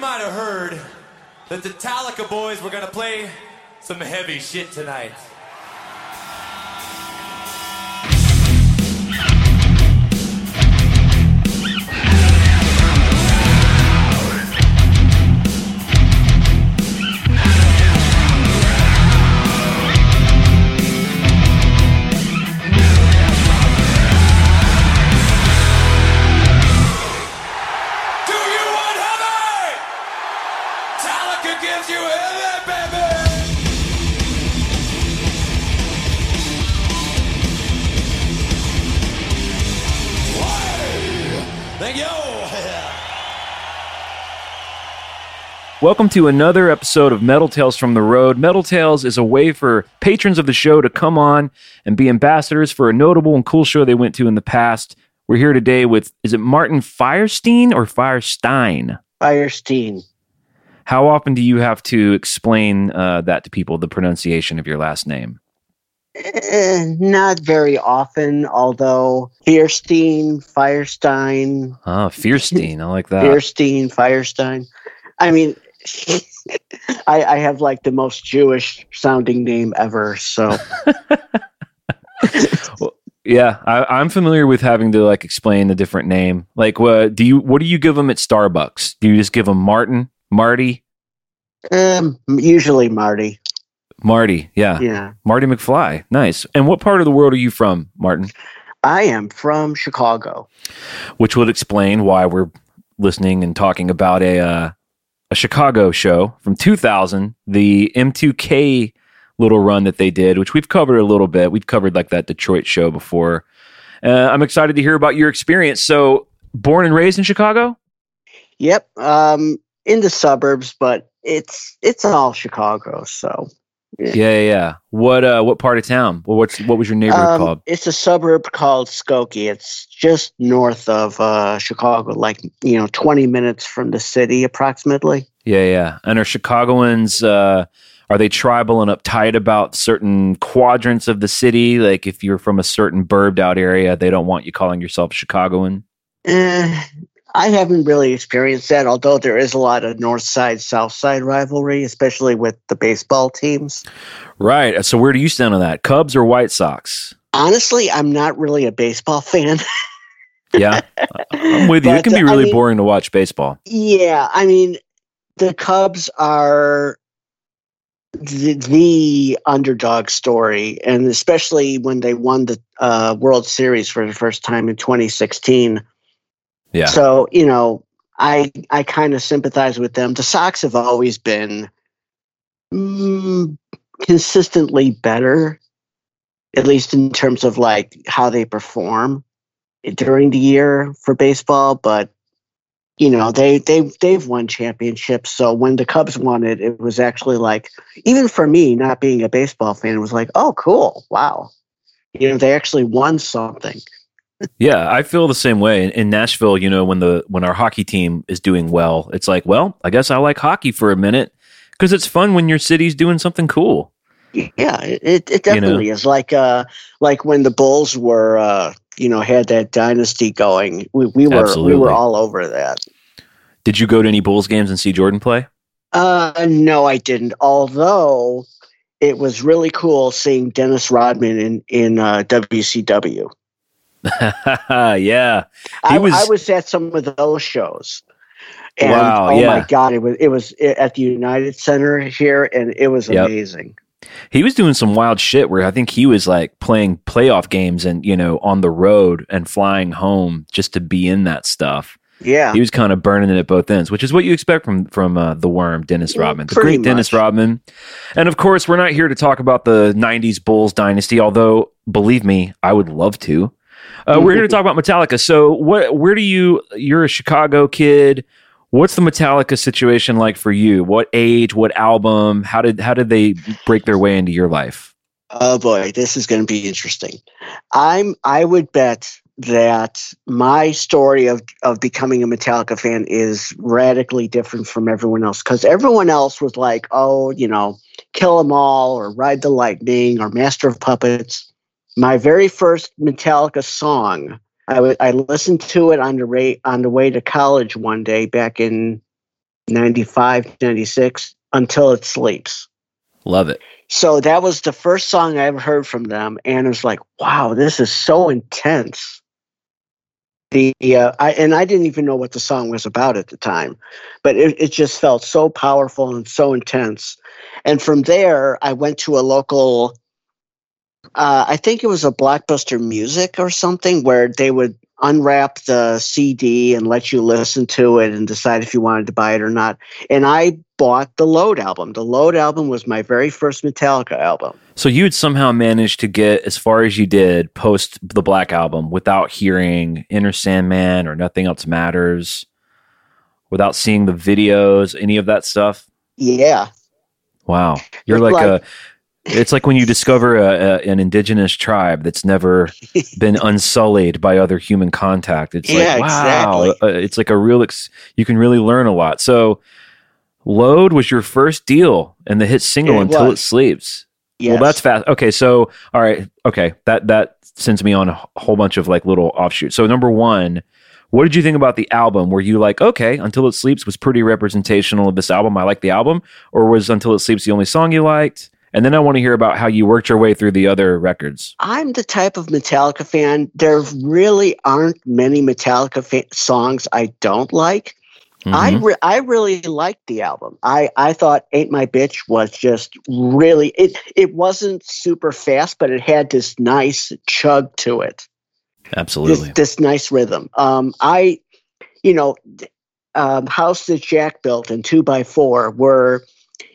might have heard that the Metallica boys were gonna play some heavy shit tonight. Welcome to another episode of Metal Tales from the Road. Metal Tales is a way for patrons of the show to come on and be ambassadors for a notable and cool show they went to in the past. We're here today with, is it Martin Firestein or Firestein? Firestein. How often do you have to explain uh, that to people, the pronunciation of your last name? Eh, not very often, although Fierstein, Firestein, Ah, Fierstein. I like that. Fierstein, Firestein. I mean, I, I have like the most Jewish sounding name ever. So Yeah, I, I'm familiar with having to like explain a different name. Like, what do you? What do you give them at Starbucks? Do you just give them Martin, Marty, um, usually Marty. Marty? Yeah, Yeah. Marty McFly. Nice. And what part of the world are you from, Martin? I am from Chicago. Which would explain why we're listening and talking about a uh, a Chicago show from 2000, the M2K little run that they did, which we've covered a little bit. We've covered like that Detroit show before. Uh, I'm excited to hear about your experience. So, born and raised in Chicago? Yep. Um, in the suburbs, but it's it's all Chicago. So Yeah, yeah. yeah. What uh, what part of town? Well, what's what was your neighborhood Um, called? It's a suburb called Skokie. It's just north of uh, Chicago, like you know, twenty minutes from the city, approximately. Yeah, yeah. And are Chicagoans uh are they tribal and uptight about certain quadrants of the city? Like if you're from a certain burbed out area, they don't want you calling yourself a Chicagoan. Eh, I haven't really experienced that, although there is a lot of North Side South Side rivalry, especially with the baseball teams. Right. So where do you stand on that? Cubs or White Sox? Honestly, I'm not really a baseball fan. Yeah. I'm with you. It can be uh, I really mean- boring to watch baseball. Yeah, I mean, the Cubs are the, the underdog story, and especially when they won the uh, World Series for the first time in 2016. Yeah. So you know, I I kind of sympathize with them. The Sox have always been mm, consistently better, at least in terms of like how they perform during the year for baseball, but you know they they they've won championships so when the cubs won it it was actually like even for me not being a baseball fan it was like oh cool wow you know they actually won something Yeah, I feel the same way. In, in Nashville, you know, when the when our hockey team is doing well, it's like, well, I guess I like hockey for a minute because it's fun when your city's doing something cool. yeah it, it, it You know? definitely is like uh like when the bulls were uh you know had that dynasty going we, we were we were all over that Did you go to any Bulls games and see Jordan play? uh no i didn't although it was really cool seeing dennis rodman in in uh wcw yeah. I, was- I was at some of those shows. And Wow, oh my god, it was it was at the United Center here and it was Yep. amazing. He was doing some wild shit where I think he was like playing playoff games and, you know, on the road and flying home just to be in that stuff. Yeah. He was kind of burning it at both ends, which is what you expect from from uh, the worm, Dennis Yeah, Rodman, the pretty great Dennis much. Rodman. And of course, we're not here to talk about the '90s Bulls dynasty, although believe me, I would love to. Uh, we're here to talk about Metallica. So, what? Where do you? You're a Chicago kid. What's the Metallica situation like for you? What age? What album? How did how did they break their way into your life? Oh boy, this is going to be interesting. I'm I would bet that my story of of becoming a Metallica fan is radically different from everyone else cuz everyone else was like, "Oh, you know, Kill 'Em All or Ride the Lightning or Master of Puppets." My very first Metallica song, I I listened to it on the ra- on the way to college one day back in 95, 96, Until It Sleeps. Love it. So that was the first song I ever heard from them, and it was like, wow, this is so intense. The uh, I and I didn't even know what the song was about at the time, but it, it just felt so powerful and so intense. And from there, I went to a local. Uh, I think it was a Blockbuster Music or something where they would unwrap the CD and let you listen to it and decide if you wanted to buy it or not. And I bought the Load album. The Load album was my very first Metallica album. So you had somehow managed to get as far as you did post the Black album without hearing Enter Sandman or Nothing Else Matters, without seeing the videos, any of that stuff. Yeah. Wow, you're like, like a it's like when you discover a, a, an indigenous tribe that's never been unsullied by other human contact. It's yeah, like wow, exactly. uh, it's like a real. Ex- you can really learn a lot. So, "Load" was your first deal, and the hit single It "Until was. It Sleeps." Yes. Well, that's fast. Okay, so all right, okay, that that sends me on a whole bunch of like little offshoots. So number one, what did you think about the album? Were you like, okay, Until It Sleeps was pretty representational of this album. I like the album, or was Until It Sleeps the only song you liked? And then I want to hear about how you worked your way through the other records. I'm the type of Metallica fan. There really aren't many Metallica fa- songs I don't like. I Mhm. re- I really liked the album. I I thought "Ain't My Bitch" was just really it. It wasn't super fast, but it had this nice chug to it. Absolutely. this nice rhythm. Um, I, you know, um, House that Jack built and Two by Four were,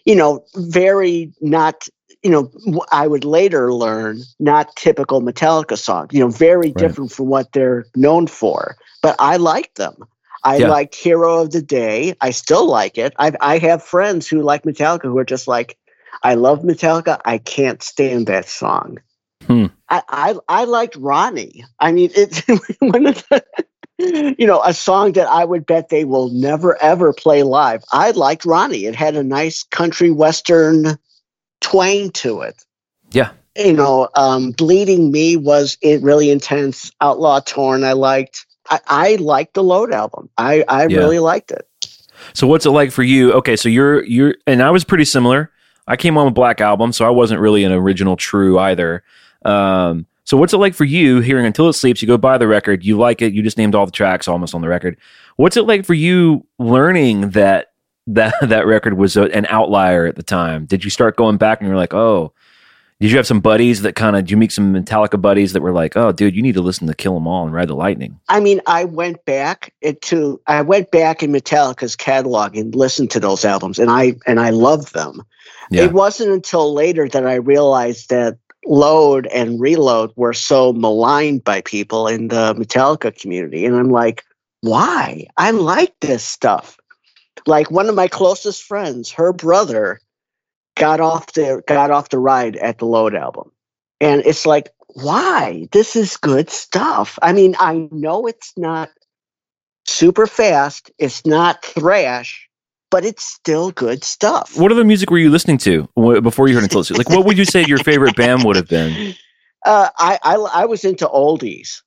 you know, very not. You know, I would later learn not typical Metallica songs. You know, very Right. different from what they're known for. But I liked them. I Yeah. liked Hero of the Day. I still like it. I I have friends who like Metallica who are just like, I love Metallica. I can't stand that song. Hmm. I, I I liked Ronnie. I mean, it's one of the, you know, a song that I would bet they will never ever play live. I liked Ronnie. It had a nice country western twang to it. Yeah. You know, um, Bleeding Me was it really intense. Outlaw Torn, I liked. I, I liked the Load album. I I Yeah. really liked it. So what's it like for you? Okay, so you're you're and I was pretty similar. I came on with Black Album, so I wasn't really an original true either. Um, so what's it like for you hearing Until It Sleeps? You go buy the record, you like it, you just named all the tracks almost on the record. What's it like for you learning that that that record was a, an outlier at the time? Did you start going back and you're like, oh, did you have some buddies that kind of did you meet some Metallica buddies that were like, oh, dude, you need to listen to Kill 'Em All and Ride the Lightning? I mean, I went back to I went back in Metallica's catalog and listened to those albums, and I and I loved them. Yeah. It wasn't until later that I realized that Load and Reload were so maligned by people in the Metallica community, and I'm like, why? I like this stuff. Like one of my closest friends, her brother got off the got off the ride at the Load album, and it's like, why? This is good stuff. I mean, I know it's not super fast, it's not thrash, but it's still good stuff. What other music were you listening to before you heard Sleeps? Like, what would you say your favorite band would have been? Uh, I, I I was into oldies.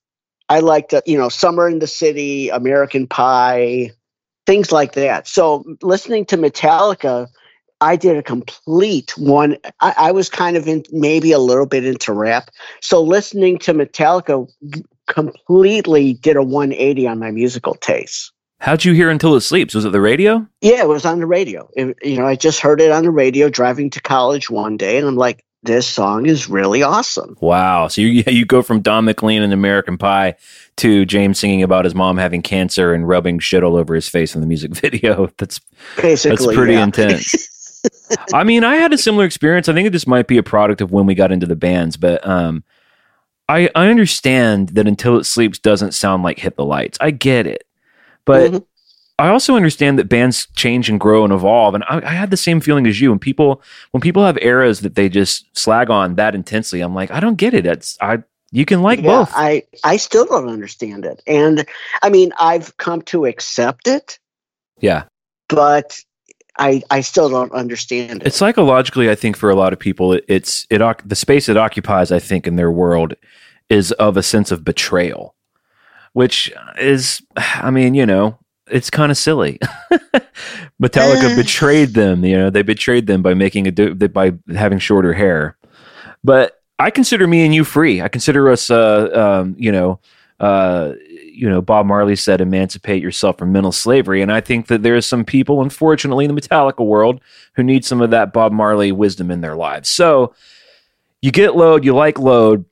I liked uh, you know Summer in the City, American Pie, things like that. So listening to Metallica, I did a complete one. I, I was kind of in maybe a little bit into rap. So listening to Metallica completely did a 180 on my musical taste. How'd you hear Until It Sleeps? Was it the radio? Yeah, it was on the radio. It- you know, I just heard it on the radio driving to college one day, and I'm like, this song is really awesome. Wow. So you you go from Don McLean and American Pie to James singing about his mom having cancer and rubbing shit all over his face in the music video. That's Basically, that's pretty yeah. intense. I mean, I had a similar experience. I think this might be a product of when we got into the bands, but um, I I understand that Until It Sleeps doesn't sound like Hit the Lights. I get it, but Mhm. I also understand that bands change and grow and evolve, and I, I had the same feeling as you. When people when people have eras that they just slag on that intensely, I'm like, I don't get it. It's I you can like Yeah, both. I I still don't understand it, and I mean I've come to accept it, yeah, but I I still don't understand it. it's psychologically. I think for a lot of people, it, it's it the space it occupies. I think in their world is of a sense of betrayal, which is, I mean, you know. it's kind of silly. Metallica Eh. betrayed them. You know, they betrayed them by making a di- by having shorter hair. But I consider me and you free. I consider us, uh, um, you know, uh, you know, Bob Marley said, "Emancipate yourself from mental slavery." And I think that there are some people, unfortunately, in the Metallica world, who need some of that Bob Marley wisdom in their lives. So you get load, you like load.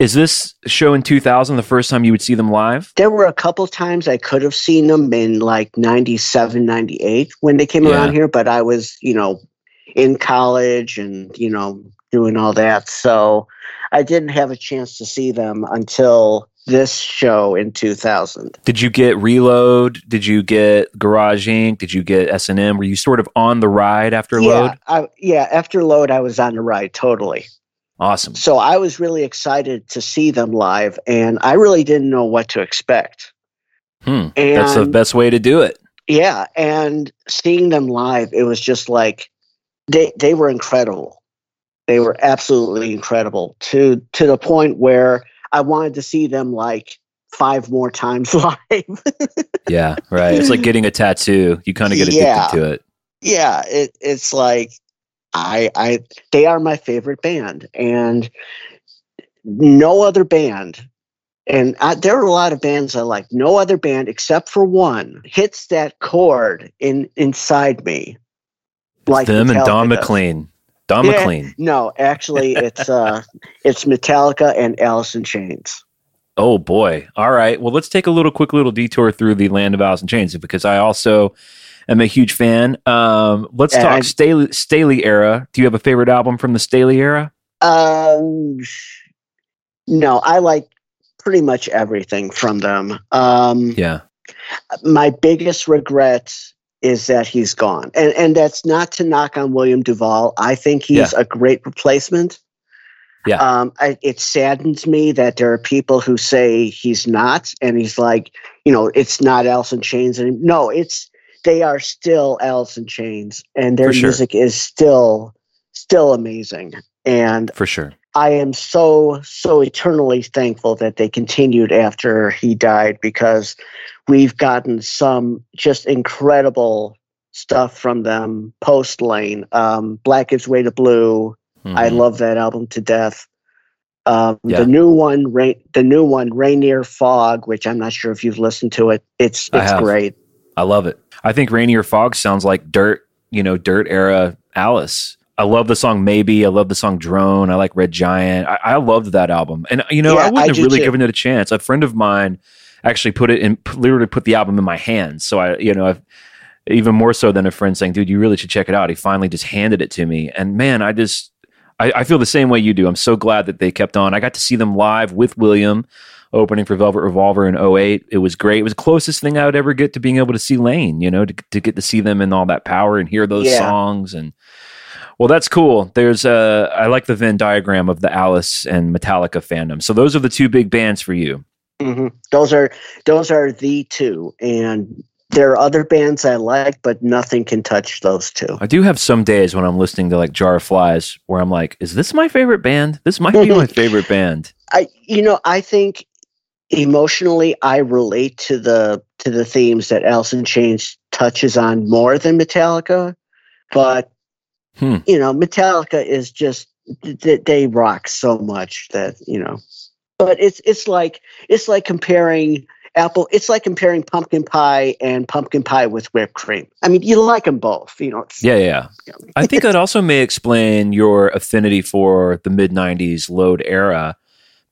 Is this show in 2000 the first time you would see them live? There were a couple times I could have seen them in like 97, 98 when they came Yeah. around here, but I was, you know, in college and, you know, doing all that. So I didn't have a chance to see them until this show in 2000. Did you get Reload? Did you get Garage Inc? Did you get S and M? Were you sort of on the ride after Load? Yeah, I, yeah, after Load, I was on the ride totally. Awesome. So I was really excited to see them live, and I really didn't know what to expect. Hmm. And That's the best way to do it. yeah, and seeing them live, it was just like they they were incredible. They were absolutely incredible to to the point where I wanted to see them like five more times live. Yeah, right. It's like getting a tattoo. You kind of get addicted Yeah. to it. yeah, it, it's like I I they are my favorite band, and no other band. And I, there are a lot of bands I like. No other band except for one hits that chord in inside me. Like Them and Don does. McLean. Don Yeah. McLean. No, actually, it's uh, it's Metallica and Alice in Chains. Oh boy. All right. Well, let's take a little quick little detour through the land of Alice in Chains because I also am a huge fan. Um, let's And talk I- Staley, Staley era. Do you have a favorite album from the Staley era? Um, no, I like pretty much everything from them. Um, Yeah. my biggest regret is that he's gone, and and that's not to knock on William DuVall. I think he's a great replacement. Yeah. Um, I, it saddens me that there are people who say he's not, and he's like, you know, it's not Alice in Chains, and no, it's they are still Alice in Chains, and their sure. music is still still amazing. And For sure. I am so so eternally thankful that they continued after he died because we've gotten some just incredible stuff from them post Lane. Um, Black Gives Way to Blue. I Mhm. love that album to death. Um, Yeah. The new one, Rain, the new one, Rainier Fog, which I'm not sure if you've listened to it. It's it's great. I love it. I think Rainier Fog sounds like dirt, you know, dirt era Alice. I love the song Maybe. I love the song Drone. I like Red Giant. I, I loved that album. And, you know, Yeah, I wouldn't I have really too. given it a chance. A friend of mine actually put it in, literally put the album in my hands. So I, you know, I've, even more so than a friend saying, dude, you really should check it out. He finally just handed it to me. And man, I just, I, I feel the same way you do. I'm so glad that they kept on. I got to see them live with William opening for Velvet Revolver in 08. It was great. It was the closest thing I would ever get to being able to see Lane, you know, to, to get to see them in all that power and hear those Yeah. songs. And well, that's cool. There's uh, I like the Venn diagram of the Alice and Metallica fandom. So those are the two big bands for you. hmm Those are those are the two, and there are other bands I like, but nothing can touch those two. I do have some days when I'm listening to like Jar of Flies where I'm like, is this my favorite band? This might be my favorite band. I you know I think emotionally I relate to the to the themes that Alice in Chains touches on more than Metallica, but Hmm. you know Metallica is just th- they rock so much that you know. But it's it's like it's like comparing apple. It's like comparing pumpkin pie and pumpkin pie with whipped cream. I mean, you like them both, you know. Yeah, yeah. yeah. I think that also may explain your affinity for the mid 90s load era,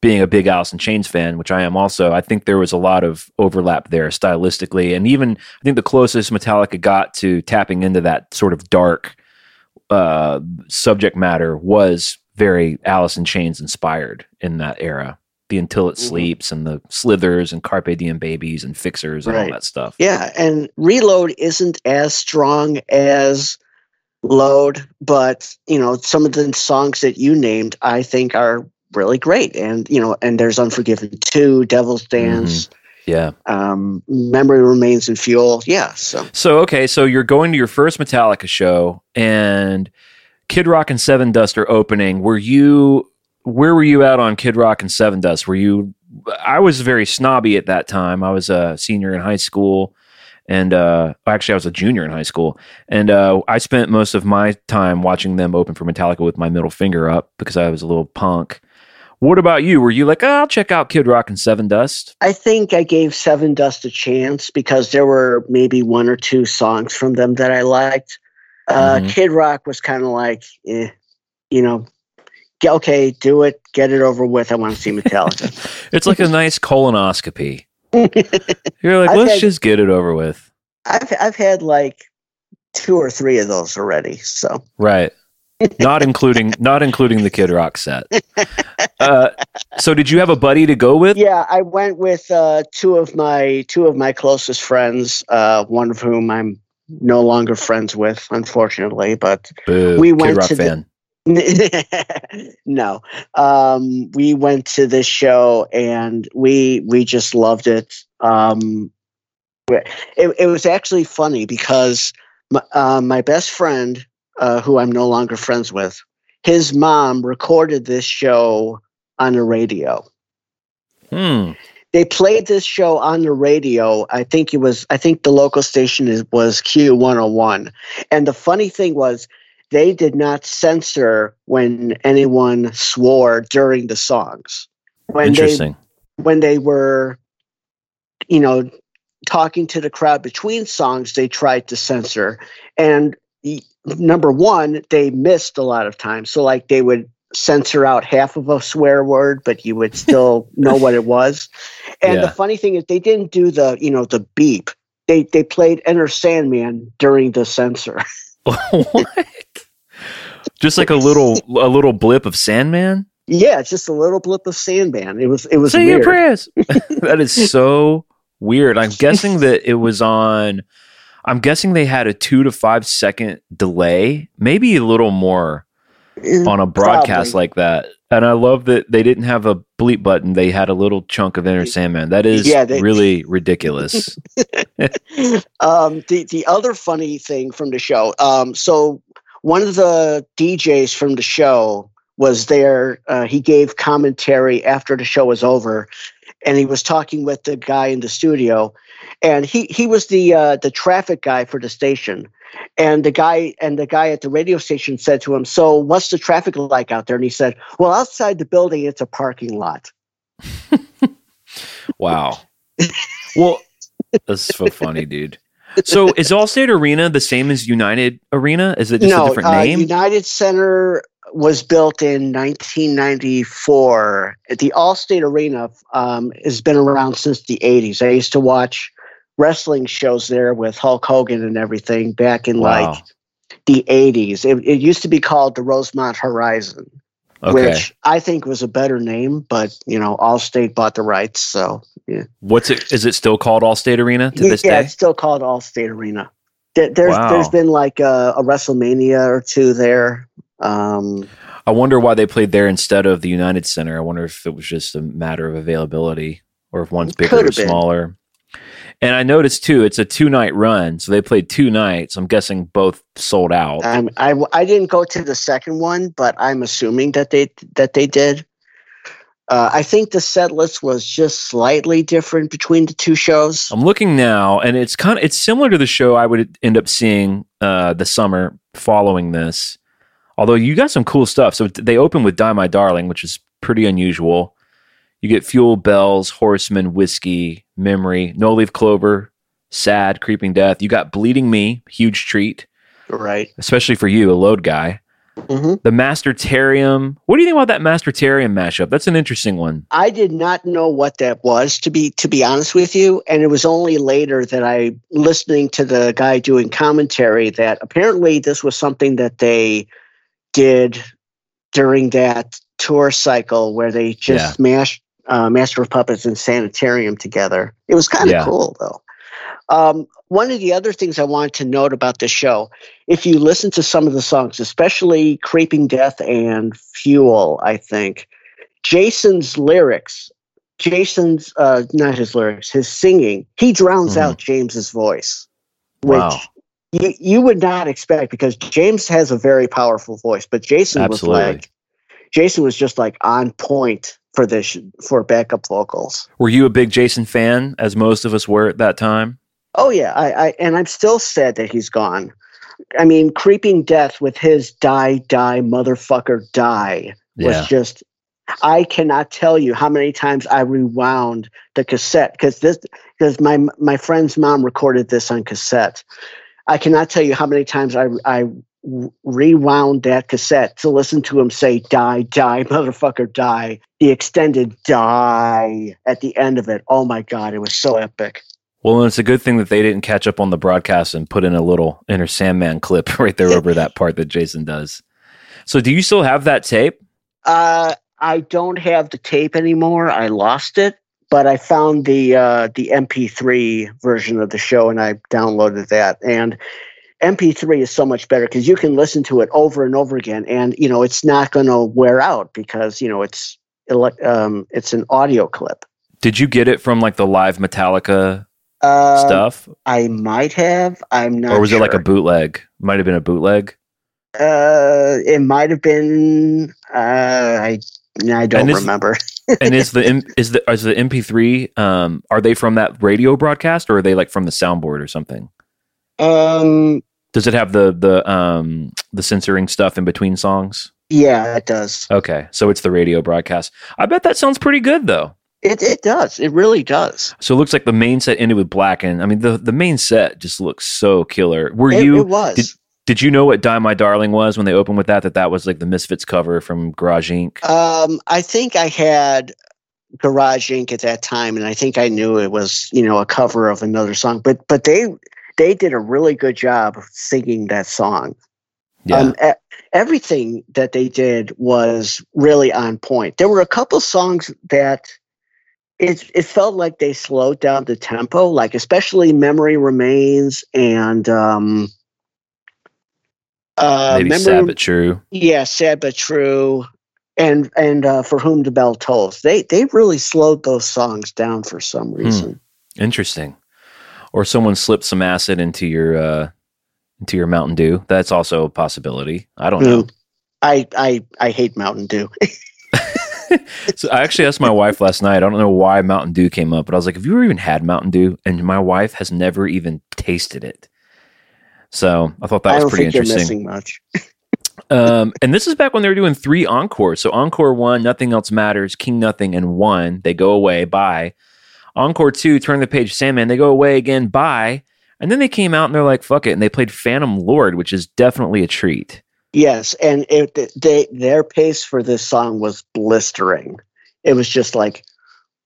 being a big Alice in Chains fan, which I am also. I think there was a lot of overlap there stylistically. And even, I think the closest Metallica got to tapping into that sort of dark uh, subject matter was very Alice in Chains inspired in that era. The Until It Mhm. Sleeps and the Slithers and Carpe Diem Babies and Fixers and all that stuff. Yeah, and Reload isn't as strong as Load, but you know, some of the songs that you named I think are really great. And you know, and there's Unforgiven 2, Devil's Dance, Yeah. um, Memory Remains and Fuel. Yeah, so So okay, so you're going to your first Metallica show, and Kid Rock and Sevendust are opening. Were you? Where were you at on Kid Rock and Sevendust? Were you? I was very snobby at that time. I was a senior in high school, and uh, actually I was a junior in high school, and uh, I spent most of my time watching them open for Metallica with my middle finger up because I was a little punk. What about you? Were you like, oh, I'll check out Kid Rock and Sevendust? I think I gave Sevendust a chance because there were maybe one or two songs from them that I liked. Uh, Mhm. Kid Rock was kind of like, eh, you know, okay, do it, get it over with. I want to see Metallica. It's like a nice colonoscopy. You're like, I've let's had- just get it over with. I've I've had like two or three of those already. So Right. Not including not including the Kid Rock set. Uh, so did you have a buddy to go with? yeah, I went with uh, two of my two of my closest friends. Uh, one of whom I'm no longer friends with, unfortunately. But Boo, We Kid went Rock to the- fan. no, um, we went to this show and we we just loved it. Um, it, it was actually funny because my, uh, my best friend, uh, who I'm no longer friends with, his mom recorded this show on the radio. Hmm. They played this show on the radio. I think it was. I think the local station is, was Q101. And the funny thing was, they did not censor when anyone swore during the songs. When they Interesting. when they were, you know, talking to the crowd between songs, they tried to censor. And number one, they missed a lot of times. So like they would censor out half of a swear word, but you would still know what it was. And Yeah. the funny thing is they didn't do the, you know, the beep. They they played Enter Sandman during the censor. what? Just like a little a little blip of Sandman? yeah, it's just a little blip of Sandman. It was it was Say your weird. prayers. that is so weird. I'm guessing that it was on I'm guessing they had a two to five second delay, maybe a little more on a broadcast Probably. like that. And I love that they didn't have a bleep button. They had a little chunk of Enter Sandman. That is Yeah, they- really ridiculous. um, the the other funny thing from the show. Um, so one of the DJs from the show was there. Uh, he gave commentary after the show was over, and he was talking with the guy in the studio, and he he was the uh, the traffic guy for the station. And the guy and the guy at the radio station said to him, "So what's the traffic like out there?" And he said, "Well, outside the building, it's a parking lot." wow. Well, that's so funny, dude. So is Allstate Arena the same as United Arena? Is it just a different uh, name? United Center was built in 1994. The Allstate Arena um, has been around since the 80s. I used to watch wrestling shows there with Hulk Hogan and everything back in Wow. like the 80s. It, it used to be called the Rosemont Horizon, okay. which I think was a better name, but you know, Allstate bought the rights, so yeah. What's it? Is it still called Allstate Arena to this yeah, day? it's still called Allstate Arena. There, there's Wow. there's been like a, a WrestleMania or two there. Um, I wonder why they played there instead of the United Center. I wonder if it was just a matter of availability or if one's bigger or smaller. And I noticed too, it's a two night run. So they played two nights. I'm guessing both sold out. Um, I I didn't go to the second one, but I'm assuming that they that they did. Uh, I think the set list was just slightly different between the two shows. I'm looking now, and it's kind of it's similar to the show I would end up seeing uh, the summer following this. Although you got some cool stuff. So they open with "Die My Darling," which is pretty unusual. You get "Fuel Bells," "Horseman," "Whiskey," "Memory," "No Leaf Clover," "Sad," "Creeping Death." You got "Bleeding Me," huge treat, Right. especially for you, a load guy. hmm The Master Terrium. What do you think about that Master Terrium mashup? That's an interesting one. I did not know what that was to be to be honest with you, and it was only later that I listening to the guy doing commentary that apparently this was something that they did during that tour cycle where they just mashed uh, Master of Puppets and Sanitarium together. It was kind of Yeah. cool though. Um, one of the other things I wanted to note about this show, if you listen to some of the songs, especially Creeping Death and Fuel, I think Jason's lyrics, Jason's uh, not his lyrics, his singing, he drowns Mhm. out James's voice, which Wow. you, you would not expect because James has a very powerful voice, but Jason Absolutely. was like Jason was just like on point for this for backup vocals. Were you a big Jason fan, as most of us were at that time? Oh yeah, I, I and I'm still sad that he's gone. I mean, creeping death with his die, die, motherfucker, die was Yeah. just. I cannot tell you how many times I rewound the cassette because this because my my friend's mom recorded this on cassette. I cannot tell you how many times I I rewound that cassette to listen to him say "die, die, motherfucker, die." The extended "die" at the end of it. Oh my god, it was so epic. Well, and it's a good thing that they didn't catch up on the broadcast and put in a little Enter Sandman clip right there over that part that Jason does. So, do you still have that tape? Uh, I don't have the tape anymore. I lost it, but I found the uh, the MP3 version of the show and I downloaded that. And MP3 is so much better because you can listen to it over and over again, and you know it's not going to wear out because you know it's um, it's an audio clip. Did you get it from like the live Metallica Uh, stuff, I might have. I'm not. or was it like a bootleg? Might have been a bootleg. Uh, it might have been. Uh, I I don't And is- remember. and is the is the is the MP3? Um, are they from that radio broadcast, or are they like from the soundboard or something? Um, Does it have the the um the censoring stuff in between songs? yeah, it does. Okay, so it's the radio broadcast. I bet that sounds pretty good though. It it does. It really does. So it looks like the main set ended with black, and I mean the the main set just looks so killer. Were It, you it was. did- did you know what "Die My Darling" was when they opened with that? That that was like the Misfits cover from Garage Inc. um, I think I had Garage Inc. at that time, and I think I knew it was you know a cover of another song. But but they they did a really good job of singing that song. Yeah, Um, everything that they did was really on point. There were a couple songs that it it felt like they slowed down the tempo, like especially "Memory Remains" and um, uh, maybe Memory- sad but true. yeah, sad but true, and and uh, for whom the bell tolls. They they really slowed those songs down for some reason. Interesting. Or someone slipped some acid into your uh into your Mountain Dew. That's also a possibility. I don't know. Mm. I I I hate Mountain Dew. So I actually asked my wife last night. I don't know why Mountain Dew came up, but I was like, "Have you ever even had Mountain Dew?" And my wife has never even tasted it. So I thought that I was pretty interesting. missing much. Um, and this is back when they were doing three encores. So encore one, nothing else matters, King Nothing, and one. They go away. Bye. Encore two, turn the page, Sandman. They go away again. Bye. And then they came out and they're like, "Fuck it," and they played Phantom Lord, which is definitely a treat. Yes, and it they their pace for this song was blistering. It was just like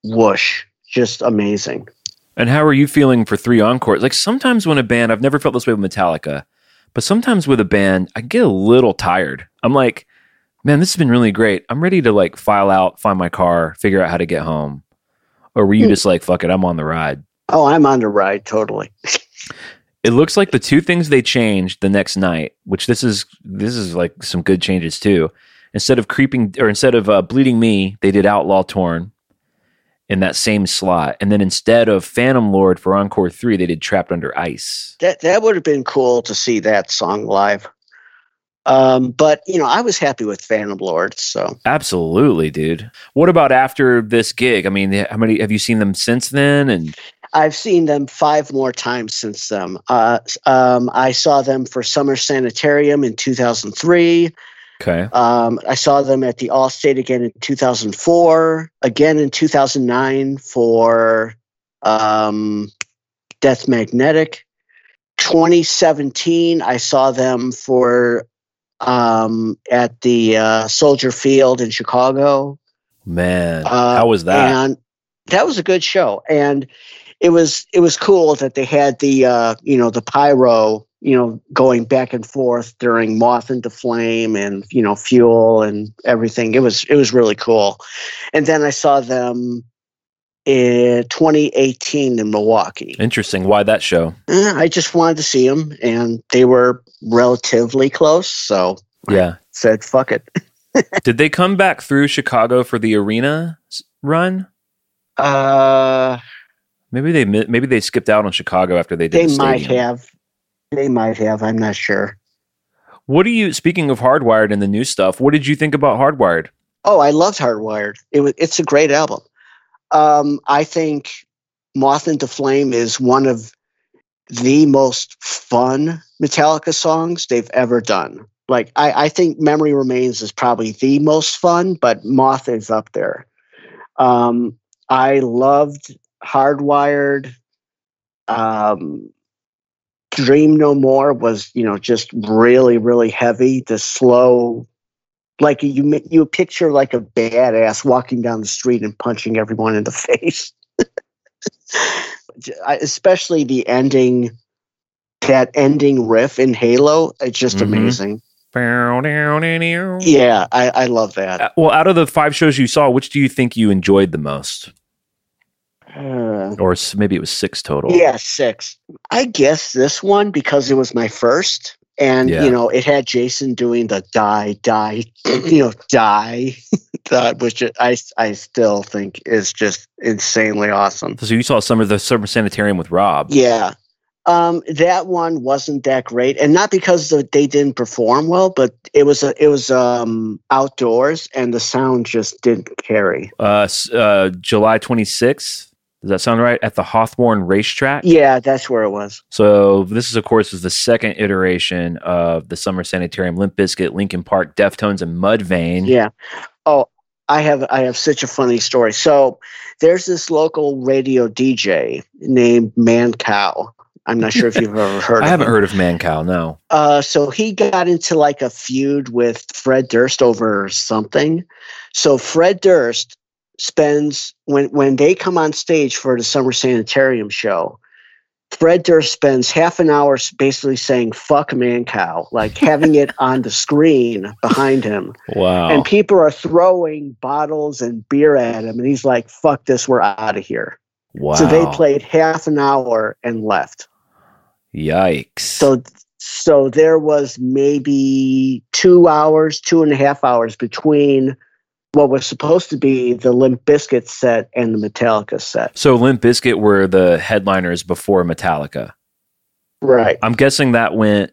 whoosh, just amazing. And how are you feeling for three encores? Like sometimes when a band, I've never felt this way with Metallica, but sometimes with a band, I get a little tired. I'm like, man, this has been really great. I'm ready to like file out, find my car, figure out how to get home. Or were you Hmm. just like, fuck it, I'm on the ride? Oh, I'm on the ride totally. It looks like the two things they changed the next night, which this is this is like some good changes too. Instead of creeping or instead of uh, bleeding me, they did Outlaw Torn in that same slot, and then instead of Phantom Lord for Encore three, they did Trapped Under Ice. That that would have been cool to see that song live. Um, but you know, I was happy with Phantom Lord, so Absolutely, dude. What about after this gig? I mean, how many have you seen them since then? And I've seen them five more times since then. Uh, um, I saw them for Summer Sanitarium in 2003. okay, Um, I saw them at the Allstate again in 2004, again in 2009 for um, Death Magnetic. 2017, I saw them for um, at the uh, Soldier Field in Chicago. man, Uh, how was that? And that was a good show, and it was it was cool that they had the uh, you know the pyro you know going back and forth during Moth into Flame and you know Fuel and everything. It was it was really cool, and then I saw them in 2018 in Milwaukee. Interesting. Why that show? Eh, I just wanted to see them, and they were relatively close, so Yeah. said fuck it. Did they come back through Chicago for the arena run? Uh, Maybe they maybe they skipped out on Chicago after they did. they the might have. They might have. I'm not sure. What do you? Speaking of Hardwired and the new stuff, what did you think about Hardwired? Oh, I loved Hardwired. It was. It's a great album. Um, I think Moth into Flame is one of the most fun Metallica songs they've ever done. Like I, I think Memory Remains is probably the most fun, but Moth is up there. Um, I loved Hardwired. Um, Dream No More was, you know, just really, really heavy. The slow, like you, you picture like a badass walking down the street and punching everyone in the face. Especially the ending, that ending riff in Halo, it's just Mhm. amazing. Yeah. I, I love that. Well, out of the five shows you saw, which do you think you enjoyed the most? Uh, Or maybe it was six total. Yeah, six. I guess this one because it was my first, and Yeah. you know it had Jason doing the die, die, you know, die, that which I I still think is just insanely awesome. So you saw some of the Summer Sanitarium with Rob. Yeah, um, that one wasn't that great, and not because the, they didn't perform well, but it was a, it was um outdoors, and the sound just didn't carry. Uh, uh, July 26th. Does that sound right? At the Hawthorne Racetrack. Yeah, that's where it was. So this is, of course, is the second iteration of the Summer Sanitarium, Limp Bizkit, Linkin Park, Deftones, and Mudvayne. Yeah. Oh, I have I have such a funny story. So there's this local radio DJ named Mancow. I'm not sure if you've ever heard. Of Man. I haven't him. heard of Mancow. No. Uh, so he got into like a feud with Fred Durst over something. So Fred Durst spends when when they come on stage for the Summer Sanitarium show. Fred Durst spends half an hour basically saying "fuck Mancow like having it on the screen behind him Wow. and people are throwing bottles and beer at him and he's like fuck this we're out of here wow. so they played half an hour and left Yikes. so so there was maybe two hours two and a half hours between what was supposed to be the Limp Bizkit set and the metallica set So Limp Bizkit were the headliners before Metallica. right I'm guessing that went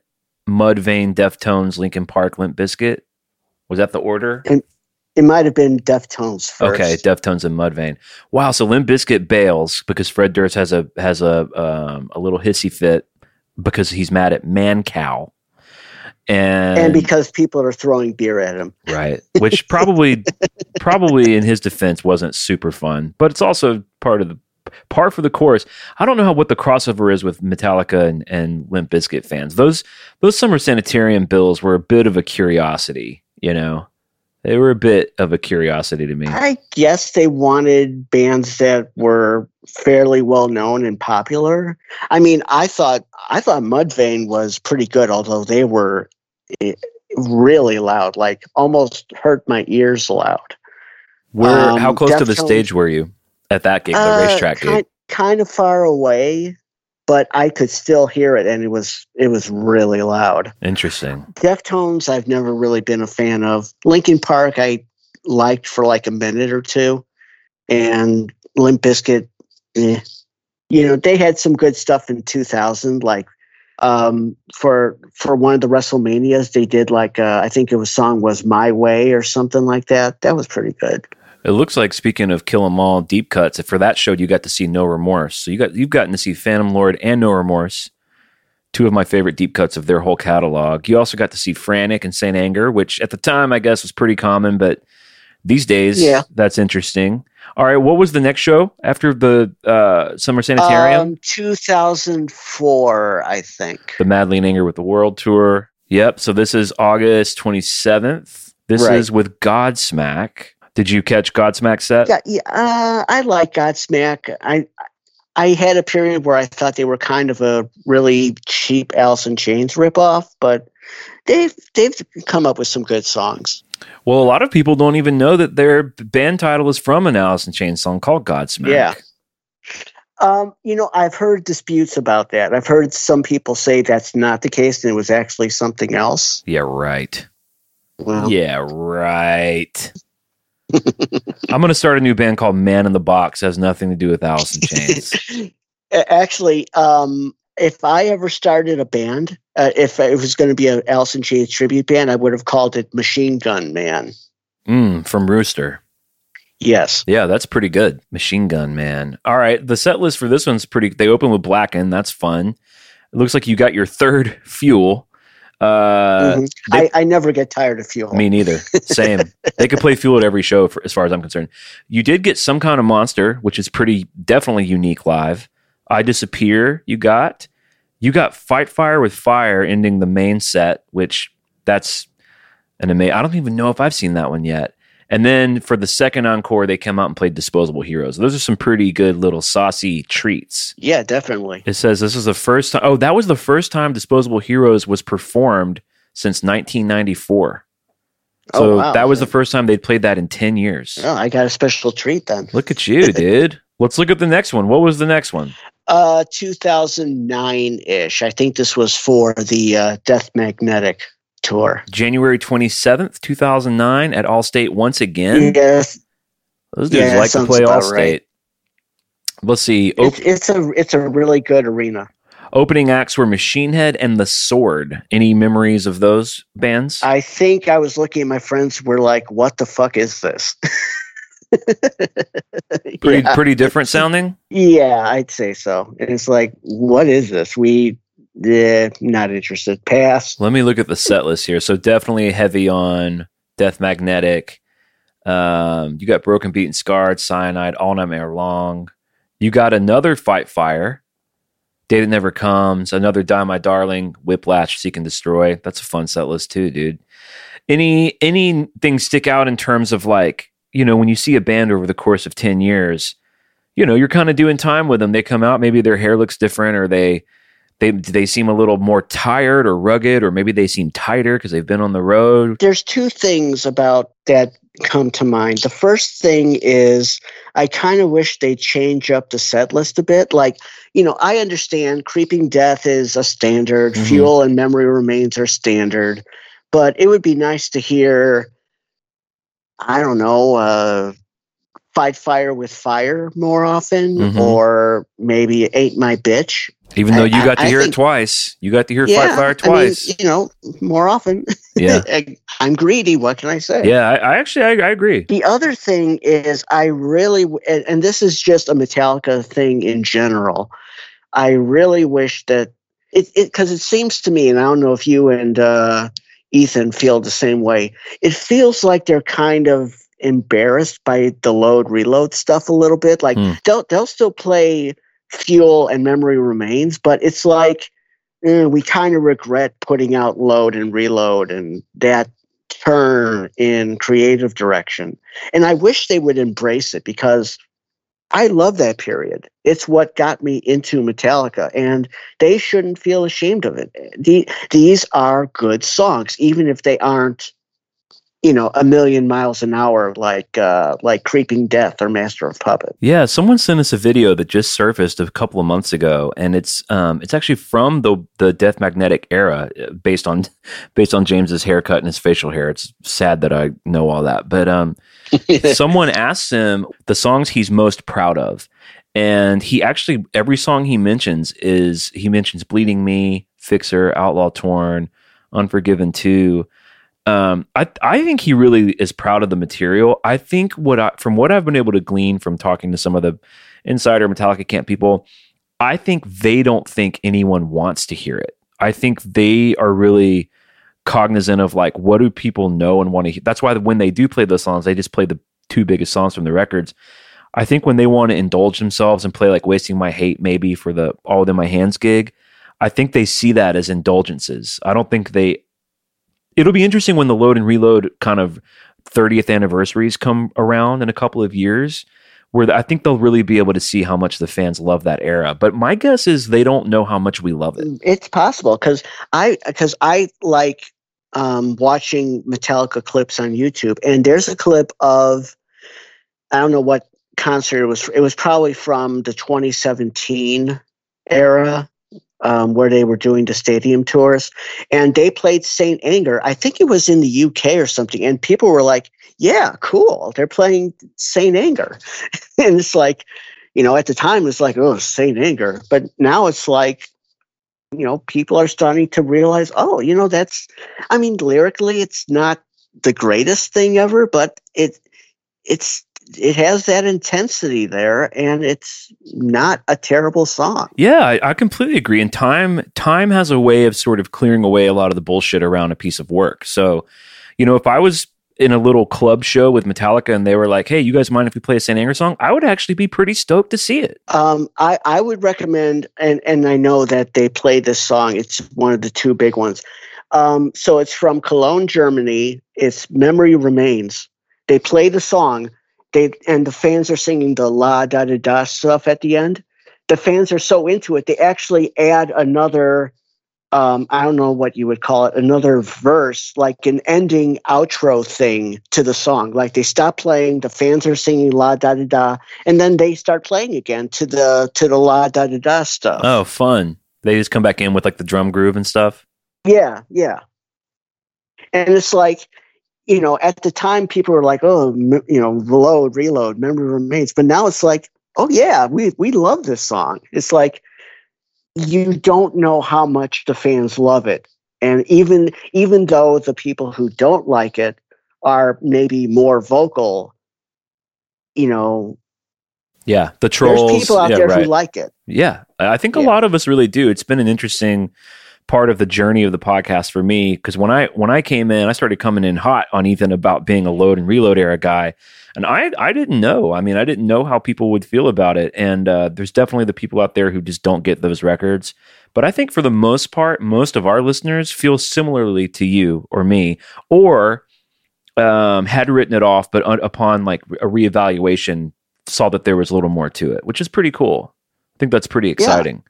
Mudvayne, Deftones, Linkin Park, Limp Bizkit. Was that the order? And it might have been deftones first Okay, Deftones and Mudvayne. Wow, so Limp Bizkit bails because Fred Durst has a has a um, a little hissy fit because he's mad at Mancow. And, and because people are throwing beer at him right, which probably probably in his defense wasn't super fun, but it's also part of the par for the course. I don't know how what the crossover is with Metallica and, and Limp Bizkit fans. Those those summer sanitarium bills were a bit of a curiosity, you know. They were a bit of a curiosity to me. I guess they wanted bands that were fairly well known and popular. I mean, I thought I thought Mudvayne was pretty good, although they were really loud, like almost hurt my ears loud. Where Um, how close to the stage were you at that gig, the Uh, racetrack kind, kind of far away, but I could still hear it, and it was it was really loud. Interesting. Deftones, I've never really been a fan of. Linkin Park, I liked for like a minute or two, and Limp Bizkit, eh. you know, they had some good stuff in 2000. Like um, for for one of the WrestleManias, they did like uh, I think it was song was My Way or something like that. That was pretty good. It looks like speaking of Kill 'Em All deep cuts, if for that show you got to see No Remorse. So you got you've gotten to see Phantom Lord and No Remorse, two of my favorite deep cuts of their whole catalog. You also got to see Frantic and Saint Anger, which at the time I guess was pretty common, but these days Yeah. that's interesting. All right, what was the next show after the uh, Summer Sanitarium? Um, 2004, I think. the Madly in Anger with the World Tour. Yep. So this is August 27th. This Right. is with Godsmack. Did you catch Godsmack's set? Yeah, yeah uh, I like Godsmack. I I had a period where I thought they were kind of a really cheap Alice in Chains ripoff, but they've they've come up with some good songs. Well, a lot of people don't even know that their band title is from an Alice in Chains song called Godsmack. Yeah. Um, you know, I've heard disputes about that. I've heard some people say that's not the case and it was actually something else. Yeah, right. Well, Yeah, right. I'm going to start a new band called Man in the Box. It has nothing to do with Alice in Chains. Actually, um, if I ever started a band, uh, if it was going to be an in Chains tribute band, I would have called it Machine Gun Man. mm, from Rooster. Yes. Yeah, that's pretty good. Machine Gun Man. All right, the set list for this one's pretty. They open with Blacken. That's fun. It looks like you got your third fuel. Uh, Mhm. they- I, I never get tired of fuel. Me neither. Same. they could play fuel at every show, for, as far as I'm concerned. You did get some kind of monster, which is pretty definitely unique live. I disappear. You got you got fight fire with fire, ending the main set, which that's an amazing. I don't even know if I've seen that one yet. And then for the second encore, they come out and played Disposable Heroes. Those are some pretty good little saucy treats. yeah, definitely. It says this is the first time. Oh, that was the first time Disposable Heroes was performed since 1994. So Oh, wow. that was the first time they'd played that in 10 years. Oh, I got a special treat then. Look at you, dude. Let's look at the next one. What was the next one? Uh, 2009 ish. I think this was for the uh, Death Magnetic tour. January 27th, 2009 at Allstate once again. Yes, Those dudes Yeah, like to play Allstate. right. Let's see. Op- it's, it's a it's a really good arena. opening acts were Machine Head and The Sword. Any memories of those bands? I think I was looking at my friends were like, "What the fuck is this?" pretty yeah, pretty different sounding. yeah, I'd say so. And it's like, "What is this?" We, eh, not interested. Pass. Let me look at the set list here. So definitely heavy on Death Magnetic. Um, you got Broken Beat and Scarred, Cyanide, All Nightmare Long. You got another Fight Fire, Day That Never Comes, another Die My Darling, Whiplash, Seek and Destroy. That's a fun set list too, dude. Any anything stick out in terms of like, you know, when you see a band over the course of 10 years, you know, you're kind of doing time with them. They come out, maybe their hair looks different or they they they seem a little more tired or rugged or maybe they seem tighter because they've been on the road. There's two things about that come to mind. The first thing is I kind of wish they change up the set list a bit. Like, you know, I understand Creeping Death is a standard, Mhm. Fuel and Memory Remains are standard, but it would be nice to hear, I don't know, uh, Fight Fire with Fire more often, Mhm. or maybe Ain't My Bitch. Even though I- you I- got to hear think- it twice. You got to hear Fight Fire I mean, twice. you know, more often. yeah. I'm greedy. What can I say? Yeah, I, I actually I, I agree. The other thing is, I really, and, and this is just a Metallica thing in general. I really wish that it, because it, seems to me, and I don't know if you and uh, Ethan feel the same way. It feels like they're kind of embarrassed by the load reload stuff a little bit. Like Hmm. they'll they'll still play Fuel and Memory Remains, but it's like eh, we kind of regret putting out load and reload and that turn in creative direction. And I wish they would embrace it because I love that period. It's what got me into Metallica, and they shouldn't feel ashamed of it. The, these are good songs, even if they aren't, you know, a million miles an hour like uh, like Creeping Death or Master of Puppet. Yeah, someone sent us a video that just surfaced a couple of months ago, and it's um it's actually from the the Death Magnetic era, uh, based on based on James's haircut and his facial hair. It's sad that I know all that, but um, someone asked him the songs he's most proud of, and he actually every song he mentions is he mentions Bleeding Me, Fixer, Outlaw Torn, Unforgiven Two. Um, I I think he really is proud of the material. I think what I from what I've been able to glean from talking to some of the insider Metallica camp people, I think they don't think anyone wants to hear it. I think they are really cognizant of like what do people know and want to hear. That's why when they do play those songs, they just play the two biggest songs from the records. I think when they want to indulge themselves and play like "Wasting My Hate" maybe for the "All Within My Hands" gig, I think they see that as indulgences. I don't think they. It'll be interesting when the load and reload kind of 30th anniversaries come around in a couple of years, where I think they'll really be able to see how much the fans love that era. But my guess is they don't know how much we love it. It's possible because I because I like um, watching Metallica clips on YouTube, and there's a clip of I don't know what concert it was. It was probably from the 2017 era um, where they were doing the stadium tours, and they played Saint Anger. I think it was in the UK or something, and people were like, "Yeah, cool, they're playing Saint Anger," and it's like. You know, at the time it's like, oh, Saint Anger, but now it's like, you know, people are starting to realize, oh, you know, that's, I mean, lyrically, it's not the greatest thing ever, but it, it's, it has that intensity there, and it's not a terrible song. Yeah, I, I completely agree. And time time has a way of sort of clearing away a lot of the bullshit around a piece of work. So, you know, if I was in a little club show with Metallica and they were like, "Hey, you guys mind if we play a Saint Anger song?" I would actually be pretty stoked to see it. Um, I, I would recommend, and, and I know that they play this song. It's one of the two big ones. Um, so it's from Cologne, Germany. It's Memory Remains. They play the song, they and the fans are singing the la da da da stuff at the end. The fans are so into it, they actually add another. Um, I don't know what you would call it, another verse, like an ending outro thing to the song. Like they stop playing, the fans are singing la da da da, and then they start playing again to the to the la da da da stuff. Oh, fun! They just come back in with like the drum groove and stuff. Yeah, yeah. And it's like, you know, at the time people were like, oh, you know, reload, reload, memory remains. But now it's like, oh yeah, we we love this song. It's like you don't know how much the fans love it. And even even though the people who don't like it are maybe more vocal, you know, Yeah, the trolls. there's people out yeah, there right. who like it. Yeah, I think a Yeah. lot of us really do. It's been an interesting part of the journey of the podcast for me because when I when I came in, I started coming in hot on Ethan about being a load and reload era guy, and I I didn't know. I mean, I didn't know how people would feel about it. And uh, there's definitely the people out there who just don't get those records. But I think for the most part, most of our listeners feel similarly to you or me, or um, had written it off, but un- upon like a reevaluation, saw that there was a little more to it, which is pretty cool. I think that's pretty exciting.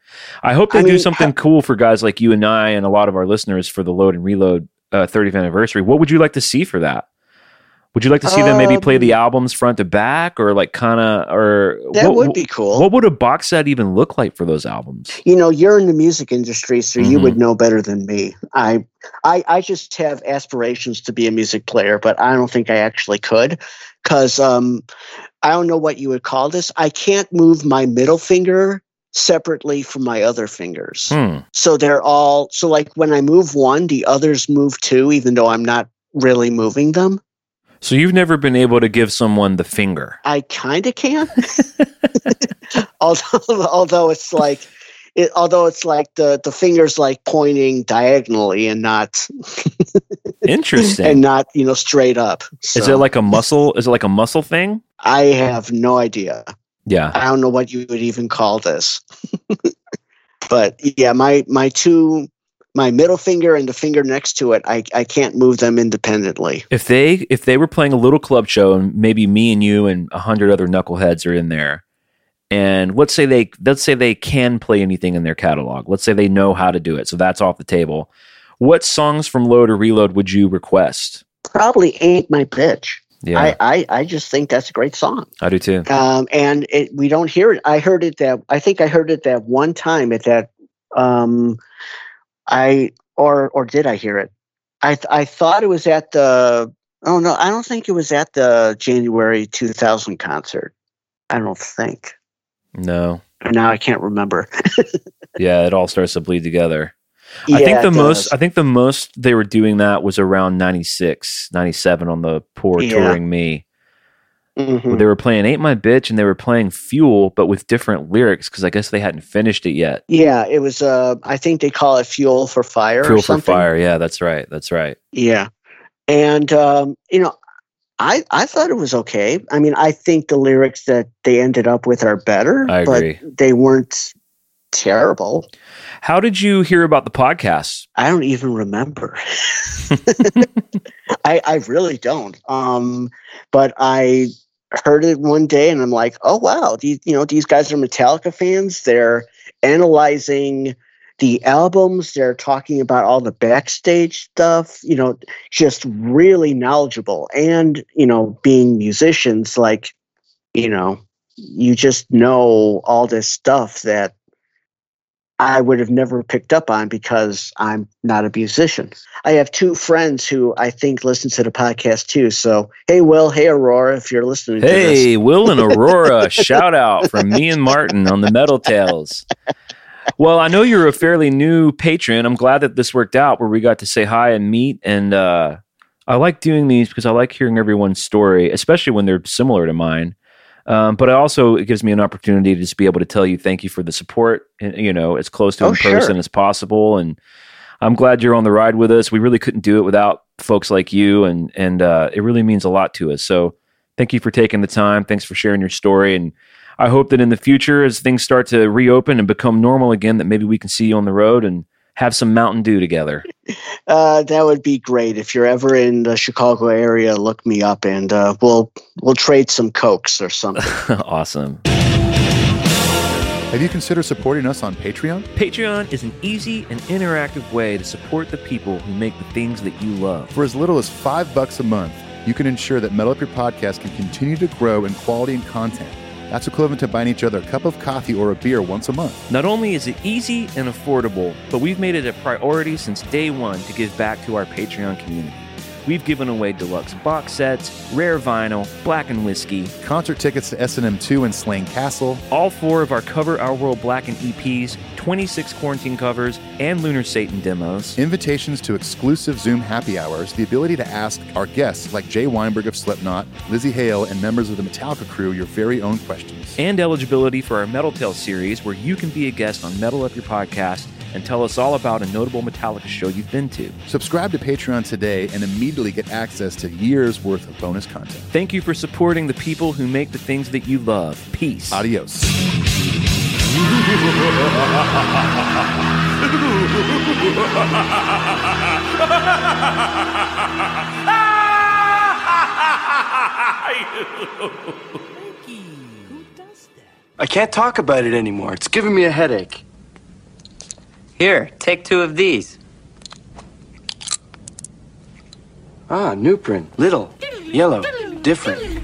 I hope they I do mean, something ha- cool for guys like you and I and a lot of our listeners for the Load and Reload uh, 30th anniversary. What would you like to see for that? Would you like to see them maybe play Um, the albums front to back, or like kind of, or That what, would be cool. What would a box set even look like for those albums? you know you're in the music industry so you Mhm. would know better than me I, I i just have aspirations to be a music player but i don't think i actually could because um i don't know what you would call this i can't move my middle finger separately from my other fingers Hmm. so they're all so like when i move one the others move too even though i'm not really moving them So you've never been able to give someone the finger. I kind of can, although although it's like, it, although it's like the the fingers like pointing diagonally and not Interesting. and not you know straight up. Is it like a muscle? Is it like a muscle thing? I have no idea. Yeah. I don't know what you would even call this. but yeah, my my two my middle finger and the finger next to it, I I can't move them independently. If they if they were playing a little club show and maybe me and you and a hundred other knuckleheads are in there, and let's say they let's say they can play anything in their catalog. Let's say they know how to do it, so that's off the table. What songs from Load or Reload would you request? Probably ain't my bitch. Yeah, I, I I just think that's a great song. I, do too. um, and it, we don't hear it. I heard it that I think I heard it that one time at that. Um, I or or did I hear it? I th- I thought it was at the. Oh no, I don't think it was at the January 2000 concert. I don't think. No, Now I can't remember. yeah, it all starts to bleed together. I think the most I think the most they were doing that was around 96, 97 on the Poor Yeah. Touring Me. Mhm. where they were playing "Ain't My Bitch" and they were playing "Fuel," but with different lyrics because I guess they hadn't finished it yet. Yeah, it was. Uh, I think they call it "Fuel for Fire." or "Fuel for. Fire," yeah, that's right, that's right. Yeah. And um, you know, I I thought it was okay. I mean, I think the lyrics that they ended up with are better, I agree. but they weren't terrible. How did you hear about the podcast? I don't even remember. I I really don't. Um, but I heard it one day and I'm like, oh wow, these you know these guys are Metallica fans. They're analyzing the albums. They're talking about all the backstage stuff. You know, just really knowledgeable and you know being musicians like you know you just know all this stuff that I would have never picked up on because I'm not a musician. I have two friends who I think listen to the podcast too. So, hey, Will, hey, Aurora, if you're listening to this. Hey, Will and Aurora, shout out from me and Martin on the Metal Tales. Well, I know you're a fairly new patron. I'm glad that this worked out where we got to say hi and meet and uh I like doing these because I like hearing everyone's story, especially when they're similar to mine. Um, but I also it gives me an opportunity to just be able to tell you thank you for the support. and, You know, as close to Oh, in sure. person as possible, and I'm glad you're on the ride with us. We really couldn't do it without folks like you, and and uh, it really means a lot to us. So thank you for taking the time. Thanks for sharing your story, and I hope that in the future, as things start to reopen and become normal again, that maybe we can see you on the road and have some Mountain Dew together. Uh, that would be great. If you're ever in the Chicago area, look me up and uh, we'll we'll trade some cokes or something. awesome. Have you considered supporting us on Patreon? Patreon is an easy and interactive way to support the people who make the things that you love. For as little as five bucks a month, you can ensure that Metal Up Your Podcast can continue to grow in quality and content. That's equivalent to buying each other a cup of coffee or a beer once a month. Not only is it easy and affordable, but we've made it a priority since day one to give back to our Patreon community. We've given away deluxe box sets, rare vinyl, Blackened whiskey, Concert tickets to S&M 2 and Slane Castle, all four of our Cover Our World Black and EPs, 26 quarantine covers, and Lunar Satan demos. invitations to exclusive Zoom happy hours, the ability to ask our guests like Jay Weinberg of Slipknot, Lzzy Hale, and members of the Metallica crew your very own questions. and eligibility for our Metal Tale series, where you can be a guest on Metal Up Your Podcast and tell us all about a notable Metallica show you've been to. Subscribe to Patreon today and immediately get access to years worth of bonus content. Thank you for supporting the people who make the things that you love. Peace. Adios. I can't talk about it anymore. It's giving me a headache. Here, take two of these. Ah, Nuprin. Little, yellow, different.